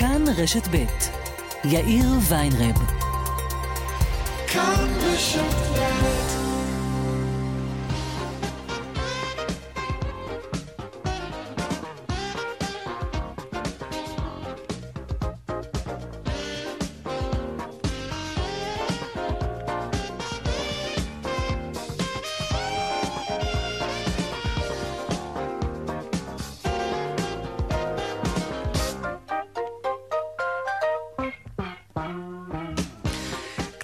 כאן רשת ב' יאיר ויינרב. כאן רשת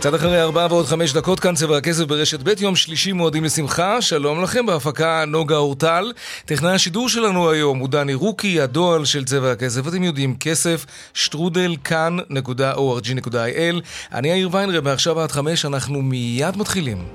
קצת אחרי ארבעה ועוד חמש דקות כאן צבע הכסף ברשת ב' יום שלישי מועדים לשמחה, שלום לכם בהפקה נוגה אורטל. טכנאי השידור שלנו היום הוא דני רוקי, הדועל של צבע הכסף. אתם יודעים, כסף שטרודל כאן.org.il. אני יאיר ויינרב, מעכשיו עד חמש אנחנו מיד מתחילים.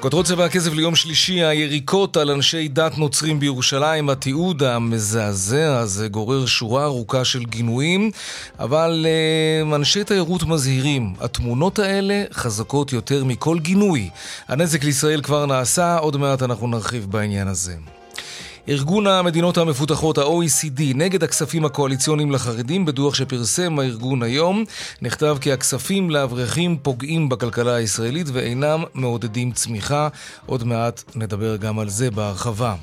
כותרות צבע הכסף ליום שלישי, היריקות על אנשי דת נוצרים בירושלים, התיעוד המזעזע הזה גורר שורה ארוכה של גינויים, אבל uh, אנשי תיירות מזהירים, התמונות האלה חזקות יותר מכל גינוי. הנזק לישראל כבר נעשה, עוד מעט אנחנו נרחיב בעניין הזה. ארגון המדינות המפותחות, ה-OECD, נגד הכספים הקואליציוניים לחרדים, בדוח שפרסם הארגון היום, נכתב כי הכספים לאברכים פוגעים בכלכלה הישראלית ואינם מעודדים צמיחה. עוד מעט נדבר גם על זה בהרחבה.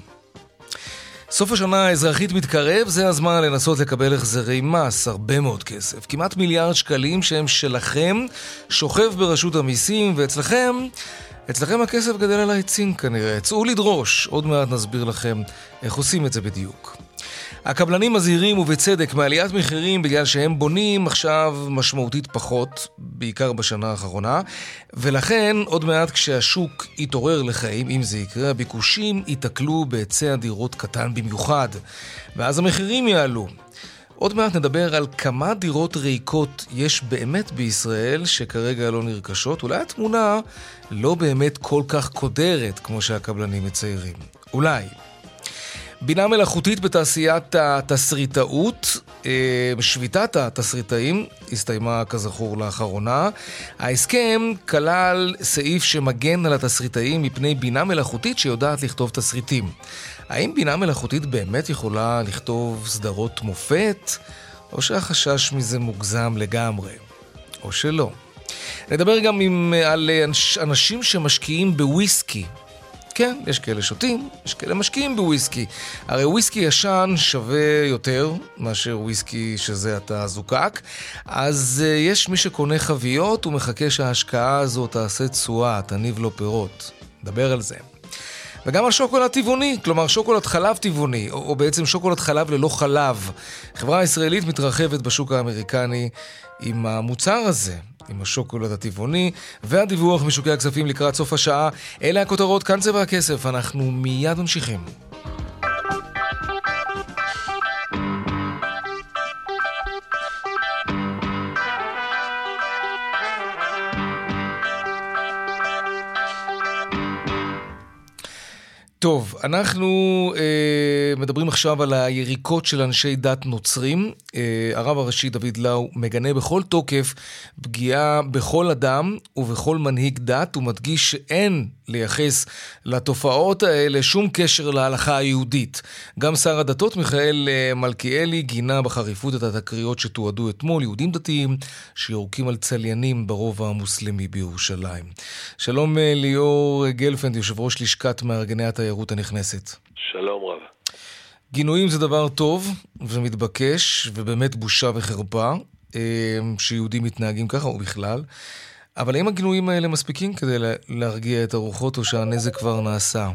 סוף השנה האזרחית מתקרב, זה הזמן לנסות לקבל החזרי מס, הרבה מאוד כסף. כמעט מיליארד שקלים שהם שלכם, שוכב ברשות המיסים, ואצלכם אצלכם הכסף גדל על העצים כנראה. צאו לדרוש, עוד מעט נסביר לכם איך עושים את זה בדיוק. הקבלנים מזהירים ובצדק מעליית מחירים בגלל שהם בונים עכשיו משמעותית פחות, בעיקר בשנה האחרונה, ולכן עוד מעט כשהשוק יתעורר לחיים, אם זה יקרה, הביקושים ייתקלו בהיצע דירות קטן במיוחד, ואז המחירים יעלו. עוד מעט נדבר על כמה דירות ריקות יש באמת בישראל שכרגע לא נרכשות. אולי התמונה לא באמת כל כך קודרת כמו שהקבלנים מציירים. אולי. בינה מלאכותית בתעשיית התסריטאות, אה, שביתת התסריטאים הסתיימה כזכור לאחרונה. ההסכם כלל סעיף שמגן על התסריטאים מפני בינה מלאכותית שיודעת לכתוב תסריטים. האם בינה מלאכותית באמת יכולה לכתוב סדרות מופת, או שהחשש מזה מוגזם לגמרי, או שלא? נדבר גם עם, על אנשים שמשקיעים בוויסקי. כן, יש כאלה שותים, יש כאלה משקיעים בוויסקי. הרי וויסקי ישן שווה יותר מאשר וויסקי שזה אתה זוקק, אז uh, יש מי שקונה חביות ומחכה שההשקעה הזאת תעשה תשואה, תניב לו פירות. נדבר על זה. וגם על שוקולד טבעוני, כלומר שוקולד חלב טבעוני, או, או בעצם שוקולד חלב ללא חלב. חברה ישראלית מתרחבת בשוק האמריקני עם המוצר הזה, עם השוקולד הטבעוני, והדיווח משוקי הכספים לקראת סוף השעה. אלה הכותרות, כאן צבע הכסף, אנחנו מיד ממשיכים. טוב, אנחנו אה, מדברים עכשיו על היריקות של אנשי דת נוצרים. אה, הרב הראשי דוד לאו מגנה בכל תוקף פגיעה בכל אדם ובכל מנהיג דת, ומדגיש שאין לייחס לתופעות האלה שום קשר להלכה היהודית. גם שר הדתות מיכאל אה, מלכיאלי גינה בחריפות את התקריות שתועדו אתמול, יהודים דתיים שיורקים על צליינים ברובע המוסלמי בירושלים. שלום אה, ליאור גלפנד, יושב ראש לשכת מארגני התיירות הנכנסת. שלום רב. גינויים זה דבר טוב ומתבקש, ובאמת בושה וחרפה אה, שיהודים מתנהגים ככה, ובכלל. אבל האם הגינויים האלה מספיקים כדי להרגיע את הרוחות, או שהנזק כבר נעשה?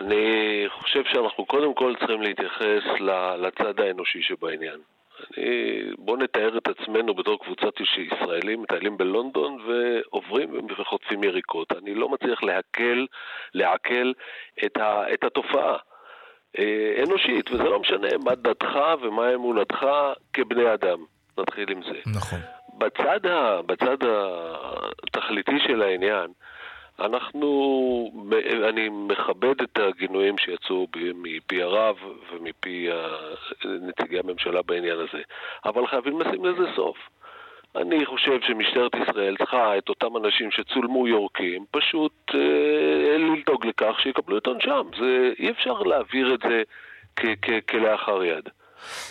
אני חושב שאנחנו קודם כל צריכים להתייחס לצד האנושי שבעניין. אני, בוא נתאר את עצמנו בתור קבוצת ישראלים, מטיילים בלונדון ועוברים וחוטפים יריקות. אני לא מצליח להקל, לעכל את, ה, את התופעה. אה, אנושית, וזה לא משנה מה דתך ומה אמונתך כבני אדם. נתחיל עם זה. נכון. בצד, ה, בצד התכליתי של העניין, אנחנו, אני מכבד את הגינויים שיצאו מפי הרב ומפי נציגי הממשלה בעניין הזה, אבל חייבים לשים לזה סוף. אני חושב שמשטרת ישראל צריכה את אותם אנשים שצולמו יורקים, פשוט אה, לדאוג לכך שיקבלו את עונשם. אי אפשר להעביר את זה כלאחר יד.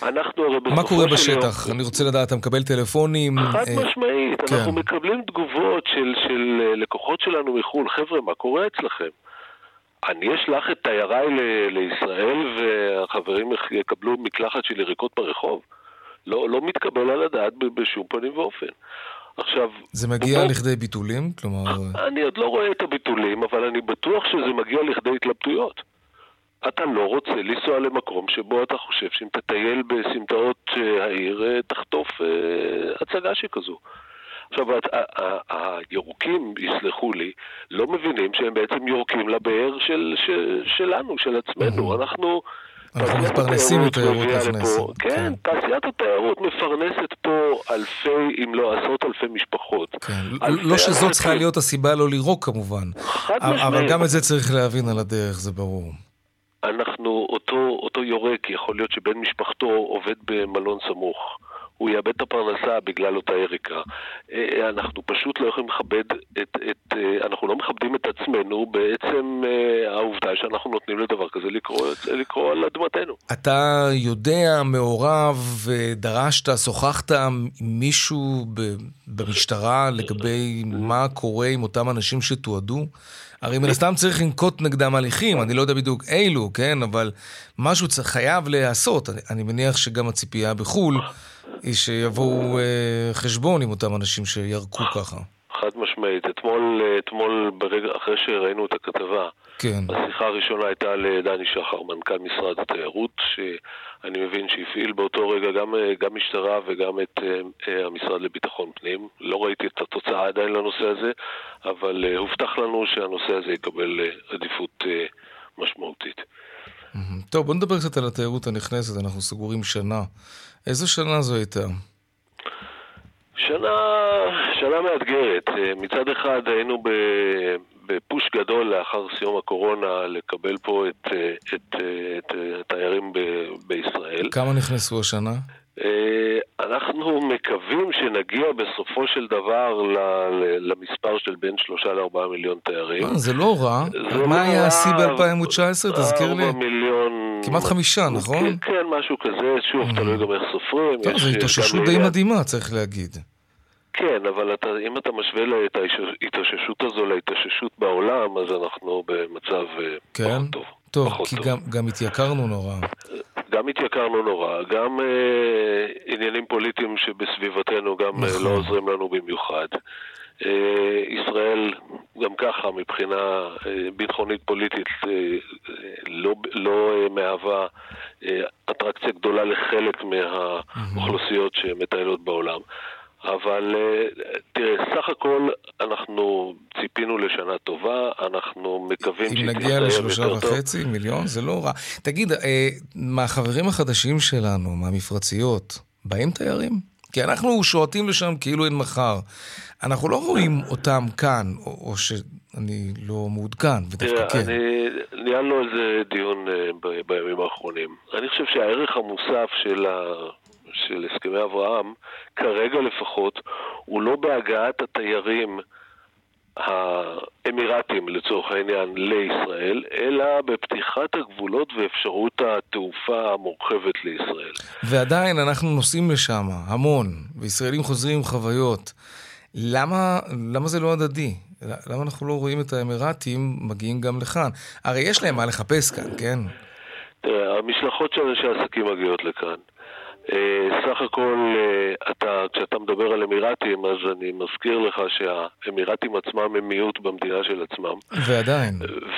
אנחנו הרי בסופו של יום... מה קורה בשטח? אני רוצה לדעת, אתה מקבל טלפונים? חד אה, משמעית, כן. אנחנו מקבלים תגובות של, של אה, לקוחות שלנו מחו"ל, חבר'ה, מה קורה אצלכם? אני אשלח את תייריי לישראל והחברים יקבלו מקלחת של יריקות ברחוב? לא, לא מתקבל על הדעת בשום פנים ואופן. עכשיו... זה מגיע בוא... לכדי ביטולים? כלומר... אני עוד לא רואה את הביטולים, אבל אני בטוח שזה מגיע לכדי התלבטויות. אתה לא רוצה לנסוע למקום שבו אתה חושב שאם תטייל בסמטאות העיר, אה, תחטוף אה, הצגה שכזו. עכשיו, הירוקים, יסלחו לי, לא מבינים שהם בעצם יורקים לבאר של, של, שלנו, של עצמנו. אנחנו... אנחנו מתפרנסים מתיירות נכנסת. כן, כן, תעשיית התיירות מפרנסת פה אלפי, אם לא עשרות אלפי משפחות. כן, לא שזאת צריכה להיות הסיבה לא לירוק כמובן. חד משמעית. אבל גם את זה צריך להבין על הדרך, זה ברור. אנחנו, אותו, אותו יורק, יכול להיות שבן משפחתו עובד במלון סמוך. הוא יאבד את הפרנסה בגלל אותה יריקה. אה, אנחנו פשוט לא יכולים לכבד את, את... אה, אנחנו לא מכבדים את עצמנו בעצם אה, העובדה שאנחנו נותנים לדבר כזה לקרוא, לקרוא על אדמתנו. אתה יודע, מעורב, דרשת, שוחחת עם מישהו במשטרה לגבי מה קורה עם אותם אנשים שתועדו? הרי מן הסתם צריך לנקוט נגדם הליכים, אני לא יודע בדיוק אילו, כן, אבל משהו צריך, חייב להיעשות. אני, אני מניח שגם הציפייה בחו"ל היא שיבואו אה, חשבון עם אותם אנשים שירקו ככה. חד משמעית. אתמול, אתמול ברגע, אחרי שראינו את הכתבה, כן. השיחה הראשונה הייתה לדני שחר, מנכ"ל משרד התיירות, שאני מבין שהפעיל באותו רגע גם, גם משטרה וגם את uh, המשרד לביטחון פנים. לא ראיתי את התוצאה עדיין לנושא הזה, אבל uh, הובטח לנו שהנושא הזה יקבל uh, עדיפות uh, משמעותית. טוב, בוא נדבר קצת על התיירות הנכנסת, אנחנו סגורים שנה. איזו שנה זו הייתה? שנה, שנה מאתגרת. מצד אחד היינו בפוש גדול לאחר סיום הקורונה לקבל פה את, את, את, את התיירים בישראל. כמה נכנסו השנה? אה, אנחנו מקווים שנגיע בסופו של דבר למספר של בין שלושה לארבעה מיליון תיירים. אה, זה לא רע. מה לא היה השיא ב-2019? תזכיר לי. מיליון... כמעט חמישה, נכון? כן, כן, משהו כזה. שוב, mm. תלוי גם איך סופרים. טוב, זו התאוששות די מדהימה, צריך להגיד. כן, אבל אתה, אם אתה משווה את ההתאוששות הזו להתאוששות בעולם, אז אנחנו במצב אה, כן? פחות טוב. טוב, כי טוב. גם, גם התייקרנו נורא. גם התייקרנו נורא, גם אה, עניינים פוליטיים שבסביבתנו גם נכון. אה, לא נכון. עוזרים לנו במיוחד. אה, ישראל גם ככה מבחינה אה, ביטחונית פוליטית אה, לא, לא אה, מהווה אה, אטרקציה גדולה לחלק מהאוכלוסיות שמטיילות בעולם. אבל אה, תראה, סך הכל אנחנו ציפינו לשנה טובה, אנחנו מקווים שהיא תסתיים יותר טוב. אם נגיע לשלושה וחצי מיליון, זה לא רע. תגיד, אה, מהחברים החדשים שלנו, מהמפרציות, באים תיירים? כי אנחנו שועטים לשם כאילו אין מחר. אנחנו לא רואים אותם כאן, או, או שאני לא מעודכן, ודווקא כן. אני, ניהלנו על זה דיון uh, בימים האחרונים. אני חושב שהערך המוסף של ה... של הסכמי אברהם, כרגע לפחות, הוא לא בהגעת התיירים האמירתים לצורך העניין לישראל, אלא בפתיחת הגבולות ואפשרות התעופה המורחבת לישראל. ועדיין אנחנו נוסעים לשם המון, וישראלים חוזרים עם חוויות. למה, למה זה לא הדדי? למה אנחנו לא רואים את האמירתים מגיעים גם לכאן? הרי יש להם מה לחפש כאן, כן? תראה, המשלחות של אנשי עסקים מגיעות לכאן. אה, סך הכל, אה, אתה, כשאתה מדבר על אמירתים, אז אני מזכיר לך שהאמירתים עצמם הם מיעוט במדינה של עצמם. ועדיין.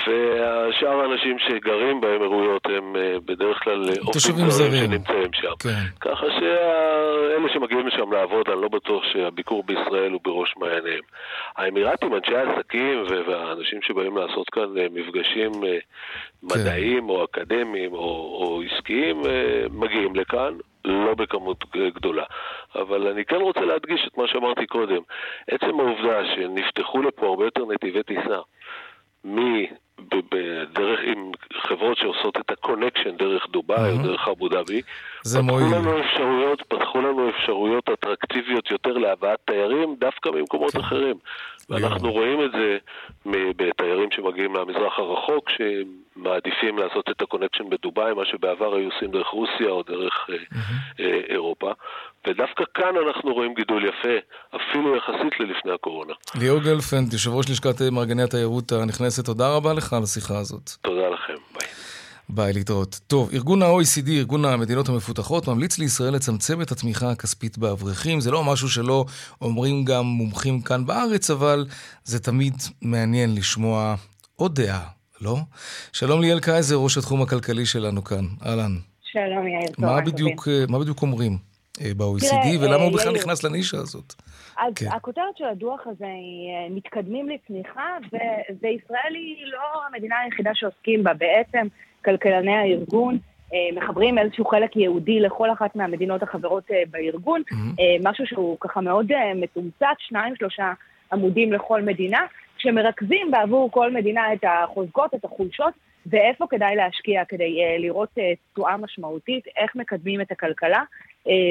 והשאר האנשים שגרים באמירויות הם אה, בדרך כלל עובדים זרים שנמצאים שם. כן. ככה שאלה שמגיעים לשם לעבוד, אני לא בטוח שהביקור בישראל הוא בראש מעייניהם. האמירתים, אנשי העסקים והאנשים שבאים לעשות כאן מפגשים כן. מדעיים או אקדמיים או, או עסקיים, מגיעים לכאן. לא בכמות גדולה. אבל אני כן רוצה להדגיש את מה שאמרתי קודם. עצם העובדה שנפתחו לפה הרבה יותר נתיבי טיסה, מ... בדרך עם חברות שעושות את ה connection דרך דובאי או דרך אבו דאבי. זה מועיל. לנו אפשרויות, פתחו לנו אפשרויות אטרקטיביות יותר להבאת תיירים דווקא ממקומות כן. אחרים. ואנחנו רואים את זה בתיירים שמגיעים מהמזרח הרחוק, שמעדיפים לעשות את ה connection בדובאי, מה שבעבר היו עושים דרך רוסיה או דרך mm-hmm. אירופה. ודווקא כאן אנחנו רואים גידול יפה, אפילו יחסית ללפני הקורונה. ליאור גלפנד, יושב ראש לשכת מארגני התיירות הנכנסת, תודה רבה לך על השיחה הזאת. תודה לכם, ביי. ביי, להתראות. טוב, ארגון ה-OECD, ארגון המדינות המפותחות, ממליץ לישראל לצמצם את התמיכה הכספית באברכים. זה לא משהו שלא אומרים גם מומחים כאן בארץ, אבל זה תמיד מעניין לשמוע עוד דעה, לא? שלום ליאל קייזר, ראש התחום הכלכלי שלנו כאן. אהלן. שלום, יאיר. מה בדיוק, מה בדיוק אומרים ב-OECD, ולמה הוא בכלל נכנס לנישה הזאת? אז כן. הכותרת של הדוח הזה היא אה, מתקדמים לצמיחה, וישראל היא לא המדינה היחידה שעוסקים בה. בעצם כלכלני הארגון אה, מחברים איזשהו חלק יהודי לכל אחת מהמדינות החברות אה, בארגון, mm-hmm. משהו שהוא ככה מאוד מתומצת, שניים, שלושה עמודים לכל מדינה, שמרכזים בעבור כל מדינה את החוזקות, את החולשות, ואיפה כדאי להשקיע כדי לראות תשואה משמעותית, איך מקדמים את הכלכלה.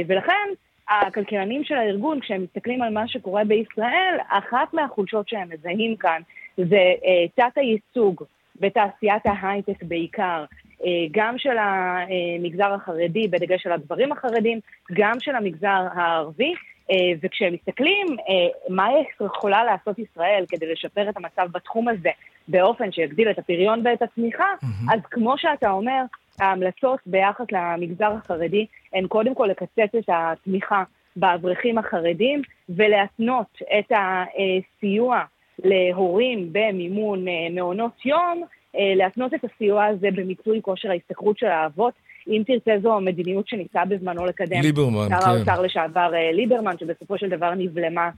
ולכן הכלכלנים של הארגון, כשהם מסתכלים על מה שקורה בישראל, אחת מהחולשות שהם מזהים כאן זה תת הייצוג בתעשיית ההייטק בעיקר, אה, גם של המגזר החרדי, בדגש על הגברים החרדים, גם של המגזר הערבי, אה, וכשהם מסתכלים אה, מה יכולה לעשות ישראל כדי לשפר את המצב בתחום הזה באופן שיגדיל את הפריון ואת הצמיחה, mm-hmm. אז כמו שאתה אומר, ההמלצות ביחס למגזר החרדי הן קודם כל לקצץ את התמיכה באברכים החרדים ולהתנות את הסיוע להורים במימון אה, מעונות יום, אה, להתנות את הסיוע הזה במיצוי כושר ההשתכרות של האבות. אם תרצה זו המדיניות שניסה בזמנו לקדם. ליברמן, כן. שר האוצר לשעבר אה, ליברמן, שבסופו של דבר נבלמה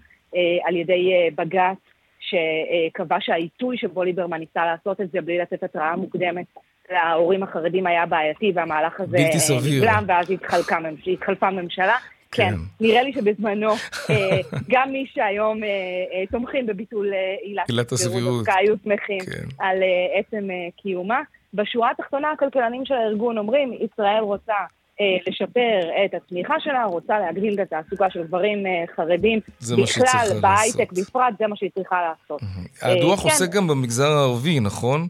על ידי בג"ץ, שקבע שהעיתוי שבו ליברמן ניסה לעשות את זה בלי לתת התראה מוקדמת להורים החרדים היה בעייתי, והמהלך הזה נבלם, ואז התחלפה ממשלה. כן, כן, נראה לי שבזמנו, אה, גם מי שהיום אה, אה, תומכים בביטול עילת הסבירות, היו שמחים כן. על עצם קיומה. בשורה התחתונה הכלכלנים של הארגון אומרים, ישראל רוצה לשפר את התמיכה שלה, רוצה להגדיל את התעסוקה של גברים חרדים בכלל, בהייטק בפרט, זה מה שהיא צריכה לעשות. הדוח כן. עוסק גם במגזר הערבי, נכון?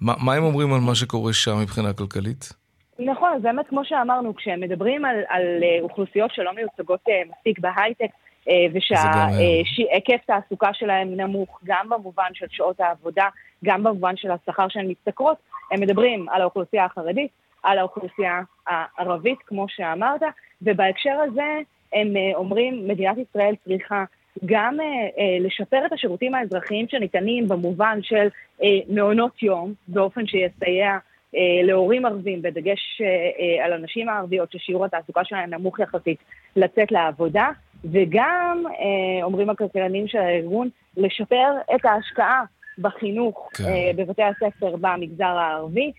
מה הם אומרים על מה שקורה שם מבחינה כלכלית? נכון, אז באמת כמו שאמרנו, כשהם מדברים על, על אה, אוכלוסיות שלא מיוצגות אה, מספיק בהייטק, אה, ושהיקף תעסוקה שלהם נמוך, גם במובן של שעות העבודה, גם במובן של השכר שהן משתכרות, הם מדברים על האוכלוסייה החרדית, על האוכלוסייה הערבית, כמו שאמרת, ובהקשר הזה הם אומרים, מדינת ישראל צריכה גם לשפר את השירותים האזרחיים שניתנים במובן של מעונות יום, באופן שיסייע אה, להורים ערבים, בדגש אה, אה, על הנשים הערביות ששיעור התעסוקה שלהן נמוך יחסית, לצאת לעבודה, וגם, אומרים הכלכלנים של הארגון, לשפר את ההשקעה בחינוך כן. בבתי הספר במגזר הערבי,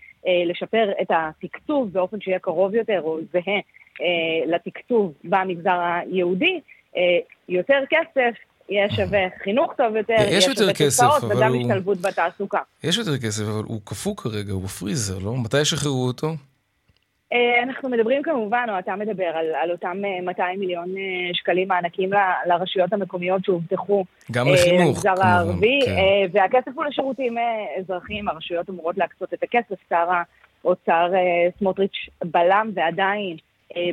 לשפר את התקצוב באופן שיהיה קרוב יותר או זהה לתקצוב במגזר היהודי, יותר כסף יהיה שווה חינוך טוב יותר, יהיה שווה תוצאות וגם השתלבות בתעסוקה. יש יותר כסף, אבל הוא קפוא כרגע, הוא בפריזר, לא? מתי ישחררו אותו? אה, אנחנו מדברים כמובן, או אתה מדבר על, על אותם 200 אה, מיליון אה, שקלים מענקים לרשויות המקומיות שהובטחו. גם לחינוך, למגזר הערבי, כן. והכסף הוא לשירותים אזרחיים, הרשויות אמורות להקצות את הכסף, שר האוצר סמוטריץ' בלם ועדיין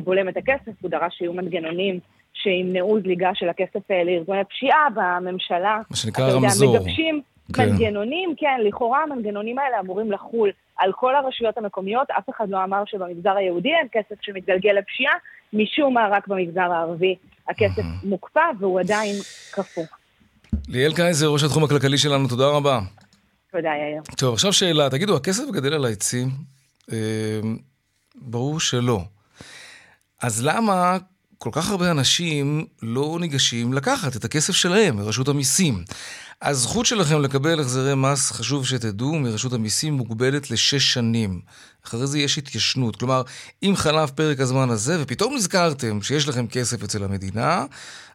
בולם את הכסף, הוא דרש שיהיו מנגנונים שימנעו זליגה של הכסף לארגוני פשיעה בממשלה. מה שנקרא רמזור. מגבשים כן. מנגנונים, כן, לכאורה המנגנונים האלה אמורים לחול על כל הרשויות המקומיות, אף אחד לא אמר שבמגזר היהודי אין כסף שמתגלגל לפשיעה, משום מה רק במגזר הערבי הכסף מוקפא והוא עדיין קפוא. ליאל קייזר, ראש התחום הכלכלי שלנו, תודה רבה. תודה, יאיר. טוב, עכשיו שאלה, תגידו, הכסף גדל על העצים? אה, ברור שלא. אז למה כל כך הרבה אנשים לא ניגשים לקחת את הכסף שלהם מרשות המיסים. הזכות שלכם לקבל החזרי מס, חשוב שתדעו, מרשות המיסים מוגבלת לשש שנים. אחרי זה יש התיישנות. כלומר, אם חלף פרק הזמן הזה, ופתאום נזכרתם שיש לכם כסף אצל המדינה,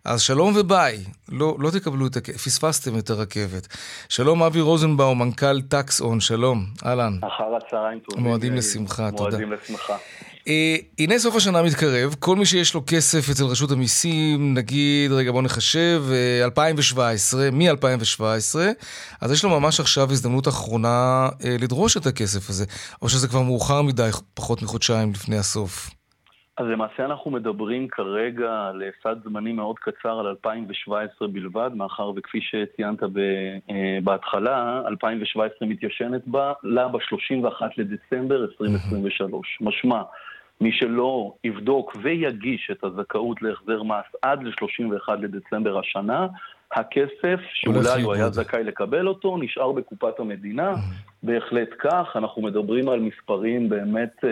אז שלום וביי. לא, לא תקבלו את הכסף, פספסתם את הרכבת. שלום אבי רוזנבאום, מנכ"ל טקס-און, שלום. אהלן. אחר הצהריים טובים. מועדים לשמחה, תודה. מועדים לשמחה. אה, הנה סוף השנה מתקרב, כל מי שיש לו כסף אצל רשות המיסים, נגיד, רגע בוא נחשב, 2017, אה, מ-2017, אז יש לו ממש עכשיו הזדמנות אחרונה אה, לדרוש את הכסף הזה, או שזה כבר מאוחר מדי, פחות מחודשיים לפני הסוף. אז למעשה אנחנו מדברים כרגע על סד זמנים מאוד קצר על 2017 בלבד, מאחר וכפי שציינת בהתחלה, 2017 מתיישנת בה לה ב-31 לדצמבר 2023. משמע, מי שלא יבדוק ויגיש את הזכאות להחזר מס עד ל-31 לדצמבר השנה, הכסף שאולי הוא היה זכאי לקבל אותו נשאר בקופת המדינה. בהחלט כך, אנחנו מדברים על מספרים באמת אה,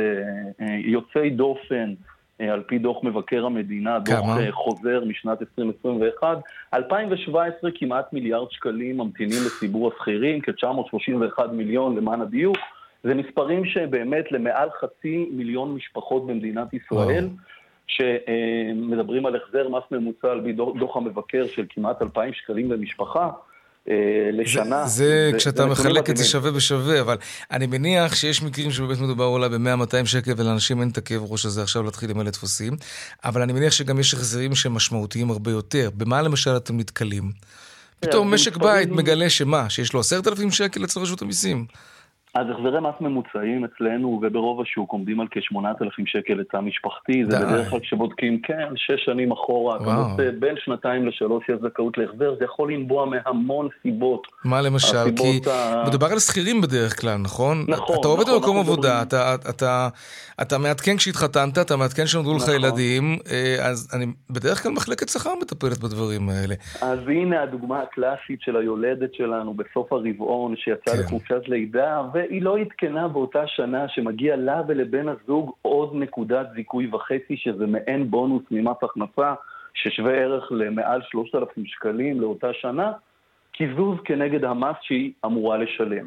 אה, יוצאי דופן. אה, על פי דוח מבקר המדינה, כמה? דוח חוזר משנת 2021. 2017 כמעט מיליארד שקלים ממתינים לציבור השכירים, כ-931 מיליון למען הדיוק. זה מספרים שבאמת למעל חצי מיליון משפחות במדינת ישראל. שמדברים על החזר מס ממוצע על פי דוח המבקר של כמעט 2,000 שקלים למשפחה. אה, לשנה. זה, זה כשאתה מחלק את זה שווה בשווה, אבל אני מניח שיש מקרים שבאמת מדובר אולי ב-100-200 שקל ולאנשים אין את הכאב ראש הזה עכשיו להתחיל למלא טפסים, אבל אני מניח שגם יש החזרים שהם משמעותיים הרבה יותר. במה למשל אתם נתקלים? פתאום משק בית מגלה שמה? שיש לו עשרת אלפים שקל אצל רשות המיסים. אז החזרי מס ממוצעים אצלנו וברוב השוק עומדים על כ-8,000 שקל לתא משפחתי. זה בדרך כלל כשבודקים, כן, שש שנים אחורה, אתה רוצה בין שנתיים לשלוש יש זכאות להחזר, זה יכול לנבוע מהמון סיבות. מה למשל? כי ה... מדובר על שכירים בדרך כלל, נכון? נכון. אתה עובד נכון, במקום עבודה, אתה, אתה, אתה מעדכן כשהתחתנת, אתה מעדכן שנולדו לך נכון. ילדים, אה, אז אני, בדרך כלל מחלקת שכר מטפלת בדברים האלה. אז הנה הדוגמה הקלאסית של היולדת שלנו בסוף הרבעון, שיצאה כן. לחופשת לידה, והיא לא עדכנה באותה שנה שמגיע לה ולבן הזוג עוד נקודת זיכוי וחצי, שזה מעין בונוס ממס הכנסה, ששווה ערך למעל 3,000 שקלים לאותה שנה, קיזוז כנגד המס שהיא אמורה לשלם.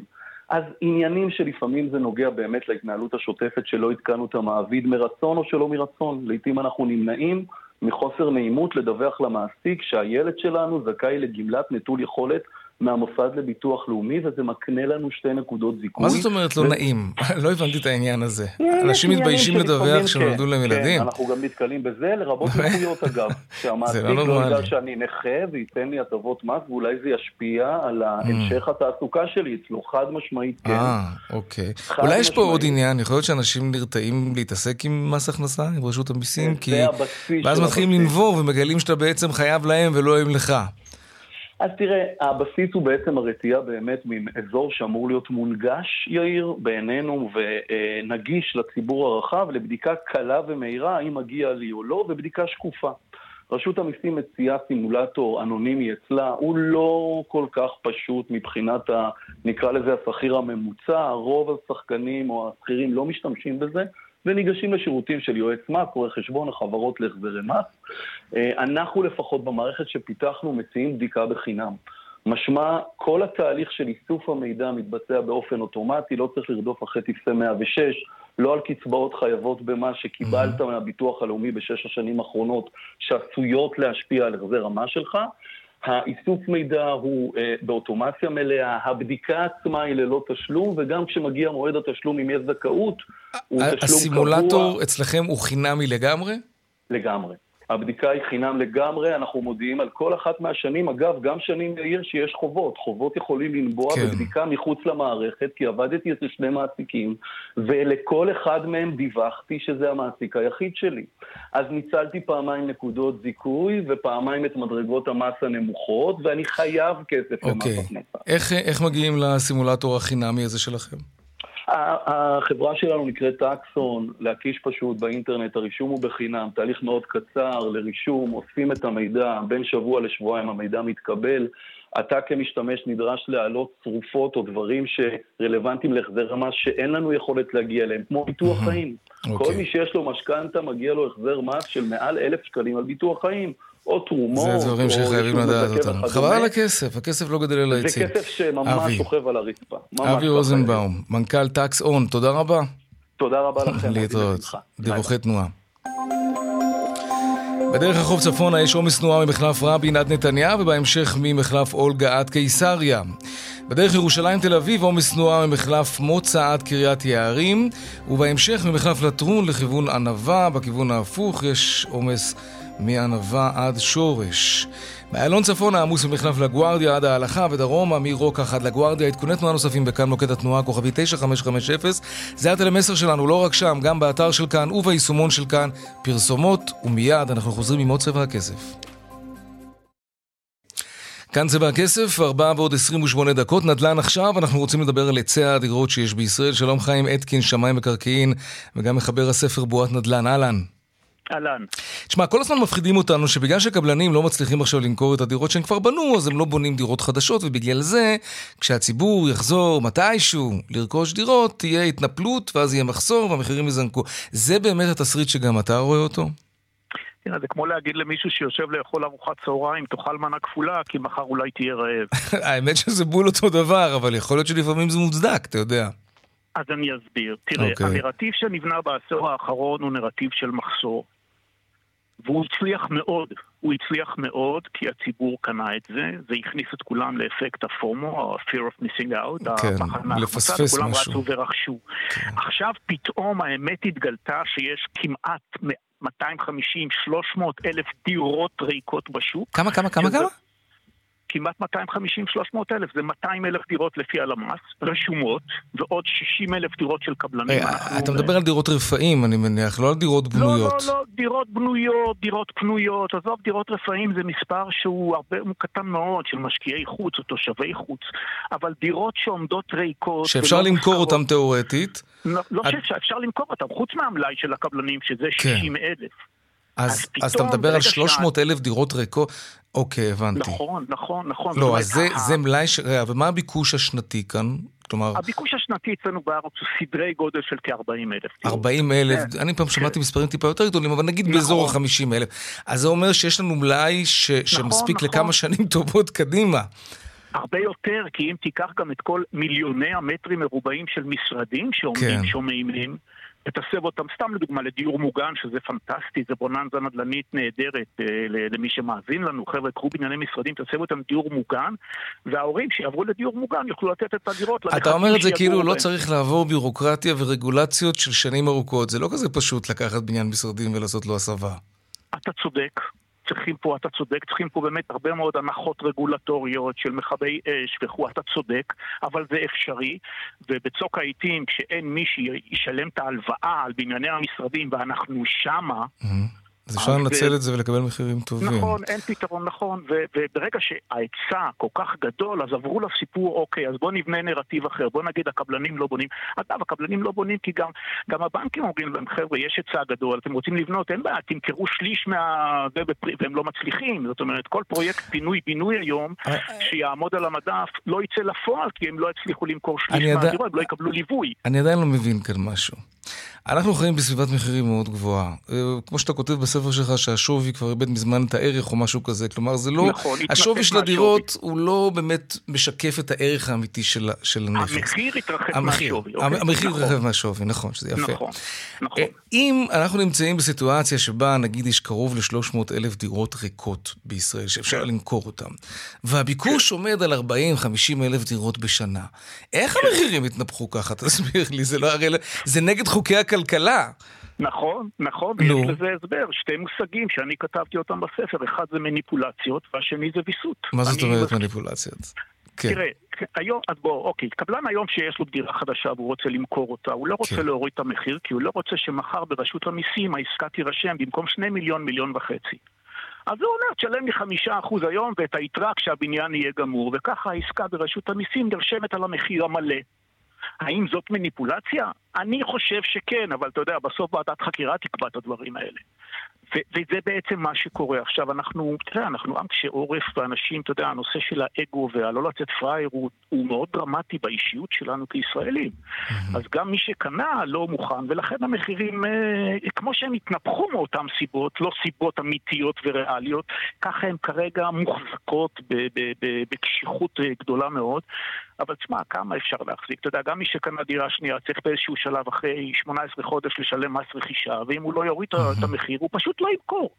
אז עניינים שלפעמים זה נוגע באמת להתנהלות השוטפת שלא עדכנו את המעביד מרצון או שלא מרצון. לעיתים אנחנו נמנעים מחוסר נעימות לדווח למעסיק שהילד שלנו זכאי לגמלת נטול יכולת מהמוסד לביטוח לאומי, וזה מקנה לנו שתי נקודות זיכוי. מה זאת אומרת לא ו... נעים? לא הבנתי את העניין הזה. אנשים מתביישים לדווח שנולדו כן, להם ילדים? כן, אנחנו גם נתקלים בזה, לרבות נכויות אגב. שהמעסיק לא, לא יודע שאני נכה וייתן לי הטבות מס, ואולי זה ישפיע על mm. המשך התעסוקה שלי אצלו, חד משמעית כן. אה, אוקיי. אולי יש פה עוד עניין, יכול להיות שאנשים נרתעים להתעסק עם מס הכנסה, עם רשות המיסים, כי... ואז מתחילים לנבור ומגלים שאתה בעצם חייב להם ולא הם לך. אז תראה, הבסיס הוא בעצם הרתיעה באמת מאזור שאמור להיות מונגש, יאיר, בעינינו, ונגיש לציבור הרחב לבדיקה קלה ומהירה, האם מגיע לי או לא, ובדיקה שקופה. רשות המיסים מציעה סימולטור אנונימי אצלה, הוא לא כל כך פשוט מבחינת, ה, נקרא לזה השכיר הממוצע, רוב השחקנים או השכירים לא משתמשים בזה, וניגשים לשירותים של יועץ מס, רואה חשבון, החברות להחזרי מס. אה, אנחנו לפחות במערכת שפיתחנו מציעים בדיקה בחינם. משמע, כל התהליך של איסוף המידע מתבצע באופן אוטומטי, לא צריך לרדוף אחרי טפסי 106, לא על קצבאות חייבות במס שקיבלת מהביטוח הלאומי בשש השנים האחרונות, שעשויות להשפיע על החזר המס שלך. האיסוף מידע הוא אה, באוטומציה מלאה, הבדיקה עצמה היא ללא תשלום, וגם כשמגיע מועד התשלום, אם יש זכאות, הוא תשלום קבוע. הסימולטור אצלכם הוא חינמי לגמרי? לגמרי. הבדיקה היא חינם לגמרי, אנחנו מודיעים על כל אחת מהשנים. אגב, גם שנים בעיר שיש חובות. חובות יכולים לנבוע כן. בבדיקה מחוץ למערכת, כי עבדתי אצל שני מעסיקים, ולכל אחד מהם דיווחתי שזה המעסיק היחיד שלי. אז ניצלתי פעמיים נקודות זיכוי, ופעמיים את מדרגות המס הנמוכות, ואני חייב כסף אוקיי. למס הכנסה. איך, איך מגיעים לסימולטור החינמי הזה שלכם? החברה שלנו נקראת טקסון, להקיש פשוט באינטרנט, הרישום הוא בחינם, תהליך מאוד קצר לרישום, אוספים את המידע, בין שבוע לשבועיים המידע מתקבל. אתה כמשתמש נדרש להעלות צרופות או דברים שרלוונטיים להחזר המס שאין לנו יכולת להגיע אליהם, כמו ביטוח חיים. כל מי שיש לו משכנתה, מגיע לו החזר מס של מעל אלף שקלים על ביטוח חיים. או תרומות, זה דברים שחייבים לדעת אותם. חבל על הכסף, הכסף לא גדל על העצים. זה כסף שממש שוכב על הרצפה. אבי רוזנבאום, מנכ"ל טקס און, תודה רבה. תודה רבה לכם. להתראות. דיווחי תנועה. בדרך החוף צפונה יש עומס תנועה ממחלף רבין עד נתניה ובהמשך ממחלף אולגה עד קיסריה. בדרך ירושלים תל אביב עומס תנועה ממחלף מוצא עד קריית יערים ובהמשך ממחלף לטרון לכיוון ענבה, בכיוון ההפוך יש עומס מענבה עד שורש. מאיילון צפונה עמוס ממחלף לגוארדיה עד ההלכה ודרומה מרוקח עד לגוארדיה. עדכוני תנועה נוספים בכאן מוקד התנועה כוכבי 9550. זה הטלמסר שלנו, לא רק שם, גם באתר של כאן וביישומון של כאן. פרסומות ומיד אנחנו חוזרים עם עוד צבע הכסף. כאן צבע הכסף, 4 ועוד 28 דקות, נדל"ן עכשיו, אנחנו רוצים לדבר על היצע הדירות שיש בישראל. שלום חיים אתקין, שמאי מקרקעין, וגם מחבר הספר בועת נדל"ן, אהלן. אהלן. תשמע, כל הזמן מפחידים אותנו שבגלל שקבלנים לא מצליחים עכשיו למכור את הדירות שהם כבר בנו, אז הם לא בונים דירות חדשות, ובגלל זה, כשהציבור יחזור מתישהו לרכוש דירות, תהיה התנפלות, ואז יהיה מחסור והמחירים יזנקו. זה באמת התסריט שגם אתה רואה אותו? תראה, זה כמו להגיד למישהו שיושב לאכול ארוחת צהריים, תאכל מנה כפולה, כי מחר אולי תהיה רעב. האמת שזה בול אותו דבר, אבל יכול להיות שלפעמים זה מוצדק, אתה יודע. אז אני אסביר. תראה, okay. אוקיי. הנרטיב שנבנה בעשור האחרון הוא נרטיב של מחסור. והוא הצליח מאוד, הוא הצליח מאוד כי הציבור קנה את זה, זה הכניס את כולם לאפקט הפומו, ה-fear of missing out, כן, לפספס משהו. כולם רצו ורכשו. כן. עכשיו פתאום האמת התגלתה שיש כמעט 250, 300 אלף דירות ריקות בשוק. כמה, כמה, כמה, כמה? כמעט 250-300 אלף, זה 200 אלף דירות לפי הלמ"ס, רשומות, ועוד 60 אלף דירות של קבלנים. Hey, אתה מדבר על דירות רפאים, אני מניח, לא על דירות בנויות. לא, לא, לא, דירות בנויות, דירות פנויות, עזוב, דירות רפאים זה מספר שהוא הרבה, הוא קטן מאוד, של משקיעי חוץ או תושבי חוץ, אבל דירות שעומדות ריקות... שאפשר למכור אותן תאורטית. לא, לא את... שאפשר למכור אותן, חוץ מהמלאי של הקבלנים, שזה 60 כן. אלף. אז, אז, אז אתה מדבר על 300 אלף דירות ריקות, אוקיי, הבנתי. נכון, נכון, נכון. לא, אז זה, זה מלאי, ש... ומה הביקוש השנתי כאן? כלומר... הביקוש השנתי אצלנו בארץ הוא סדרי גודל של כ-40 אלף. 40 אלף, כן. אני פעם שמעתי כן. מספרים טיפה יותר גדולים, אבל נגיד נכון. באזור ה-50 אלף. אז זה אומר שיש לנו מלאי ש... נכון, שמספיק נכון. לכמה שנים טובות קדימה. הרבה יותר, כי אם תיקח גם את כל מיליוני המטרים מרובעים של משרדים שעומדים כן. שומעים לתסב אותם, סתם לדוגמה, לדיור מוגן, שזה פנטסטי, זה בוננזה נדל"נית נהדרת אה, למי שמאזין לנו. חבר'ה, קחו בנייני משרדים, תסבו אותם דיור מוגן, וההורים שיעברו לדיור מוגן יוכלו לתת את הדירות אתה אומר את זה כאילו לא צריך לעבור בירוקרטיה ורגולציות של שנים ארוכות. זה לא כזה פשוט לקחת בניין משרדים ולעשות לו הסבה. אתה צודק, צריכים פה, אתה צודק, צריכים פה באמת הרבה מאוד הנחות רגולטוריות של מכבי אש וכו', אתה צודק, אבל זה אפשרי, ובצוק העיתים, כשאין מי שישלם את ההלוואה על בנייני המשרדים ואנחנו שמה, mm-hmm. אז אפשר לנצל את זה ולקבל מחירים טובים. נכון, אין פתרון נכון, וברגע שההיצע כל כך גדול, אז עברו לסיפור, אוקיי, אז בואו נבנה נרטיב אחר, בואו נגיד הקבלנים לא בונים. אגב, הקבלנים לא בונים כי גם, גם הבנקים אומרים להם, חבר'ה, יש היצע גדול, אתם רוצים לבנות, אין בעיה, תמכרו שליש מה... והם לא מצליחים. זאת אומרת, כל פרויקט פינוי-בינוי היום, אה, שיעמוד על המדף, לא יצא לפועל, כי הם לא יצליחו למכור שליש מהדירות, הם לא יקבלו ליווי. אני עדיין לא מבין כאן משהו. אנחנו חיים בסביבת מחירים מאוד גבוהה. אה, כמו שאתה כותב בספר שלך, שהשווי כבר איבד מזמן את הערך או משהו כזה. כלומר, זה לא... נכון, השווי של הדירות הוא לא באמת משקף את הערך האמיתי של, של הנכס. המחיר התרחב מהשווי. אוקיי? המחיר נכון. התרחב מהשווי, נכון, שזה יפה. נכון, נכון. אה, אם אנחנו נמצאים בסיטואציה שבה, נגיד, יש קרוב ל-300 אלף דירות ריקות בישראל, שאפשר כן. למכור אותן, והביקוש כן. עומד על 40-50 אלף דירות בשנה, איך כן. המחירים התנפחו ככה? תסביר לי, זה לא הרי... זה נגד חוקי הכלכלה. נכון, נכון, ויש לזה הסבר, שתי מושגים שאני כתבתי אותם בספר, אחד זה מניפולציות והשני זה ויסות. מה זאת אומרת מניפולציות? כן. תראה, היום, אז בוא, אוקיי, קבלן היום שיש לו דירה חדשה והוא רוצה למכור אותה, הוא לא רוצה כן. להוריד את המחיר, כי הוא לא רוצה שמחר ברשות המיסים העסקה תירשם במקום שני מיליון, מיליון וחצי. אז הוא אומר, תשלם לי חמישה אחוז היום ואת היתרה כשהבניין יהיה גמור, וככה העסקה ברשות המיסים נרשמת על המחיר המלא. האם זאת מניפולציה? אני חושב שכן, אבל אתה יודע, בסוף ועדת חקירה תקבע את הדברים האלה. וזה בעצם מה שקורה. עכשיו, אנחנו, אתה יודע, אנחנו עם שעורף ואנשים, אתה יודע, הנושא של האגו והלא לצאת פראייר הוא, הוא מאוד דרמטי באישיות שלנו כישראלים. אז גם מי שקנה לא מוכן, ולכן המחירים, אה, כמו שהם התנפחו מאותן סיבות, לא סיבות אמיתיות וריאליות, ככה הן כרגע מוחזקות בקשיחות אה, גדולה מאוד. אבל תשמע, כמה אפשר להחזיק? אתה יודע, גם מי שקנה דירה שנייה צריך באיזשהו שלב אחרי 18 חודש לשלם מס רכישה, ואם הוא לא יוריד את המחיר, הוא פשוט לא ימכור.